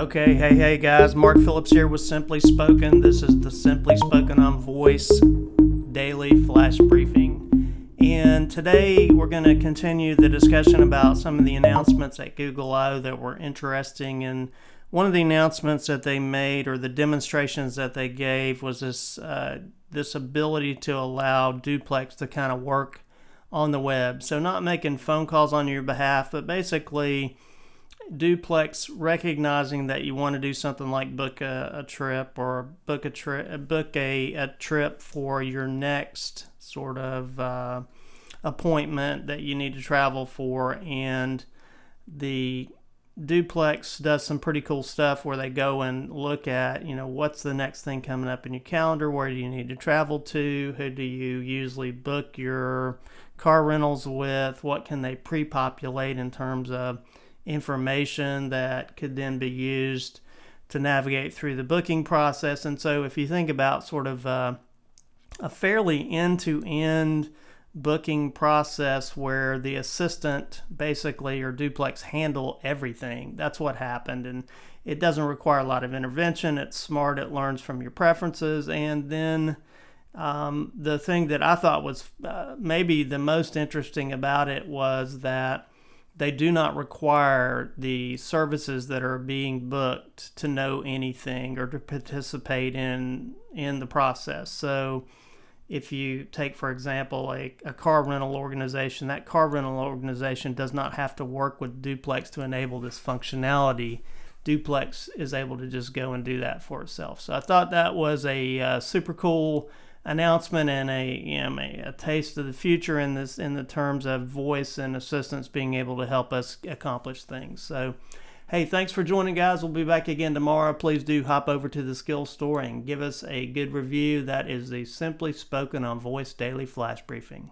Okay, hey, hey guys, Mark Phillips here with Simply Spoken. This is the Simply Spoken on Voice daily flash briefing. And today we're going to continue the discussion about some of the announcements at Google I/O that were interesting. And one of the announcements that they made, or the demonstrations that they gave, was this uh, this ability to allow Duplex to kind of work on the web. So not making phone calls on your behalf, but basically Duplex recognizing that you want to do something like book a, a trip or book a trip book a, a trip for your next sort of uh, appointment that you need to travel for. And the duplex does some pretty cool stuff where they go and look at you know what's the next thing coming up in your calendar? Where do you need to travel to? Who do you usually book your car rentals with? What can they pre-populate in terms of information that could then be used to navigate through the booking process. And so, if you think about sort of uh, a fairly end to end booking process where the assistant basically or duplex handle everything, that's what happened. And it doesn't require a lot of intervention. It's smart, it learns from your preferences. And then um, the thing that I thought was uh, maybe the most interesting about it was that they do not require the services that are being booked to know anything or to participate in in the process. So if you take for example a, a car rental organization, that car rental organization does not have to work with Duplex to enable this functionality. Duplex is able to just go and do that for itself. So I thought that was a uh, super cool announcement and a, you know, a, a taste of the future in this in the terms of voice and assistance being able to help us accomplish things. So, hey, thanks for joining, guys. We'll be back again tomorrow. Please do hop over to the Skill Store and give us a good review. That is the Simply Spoken on Voice Daily Flash Briefing.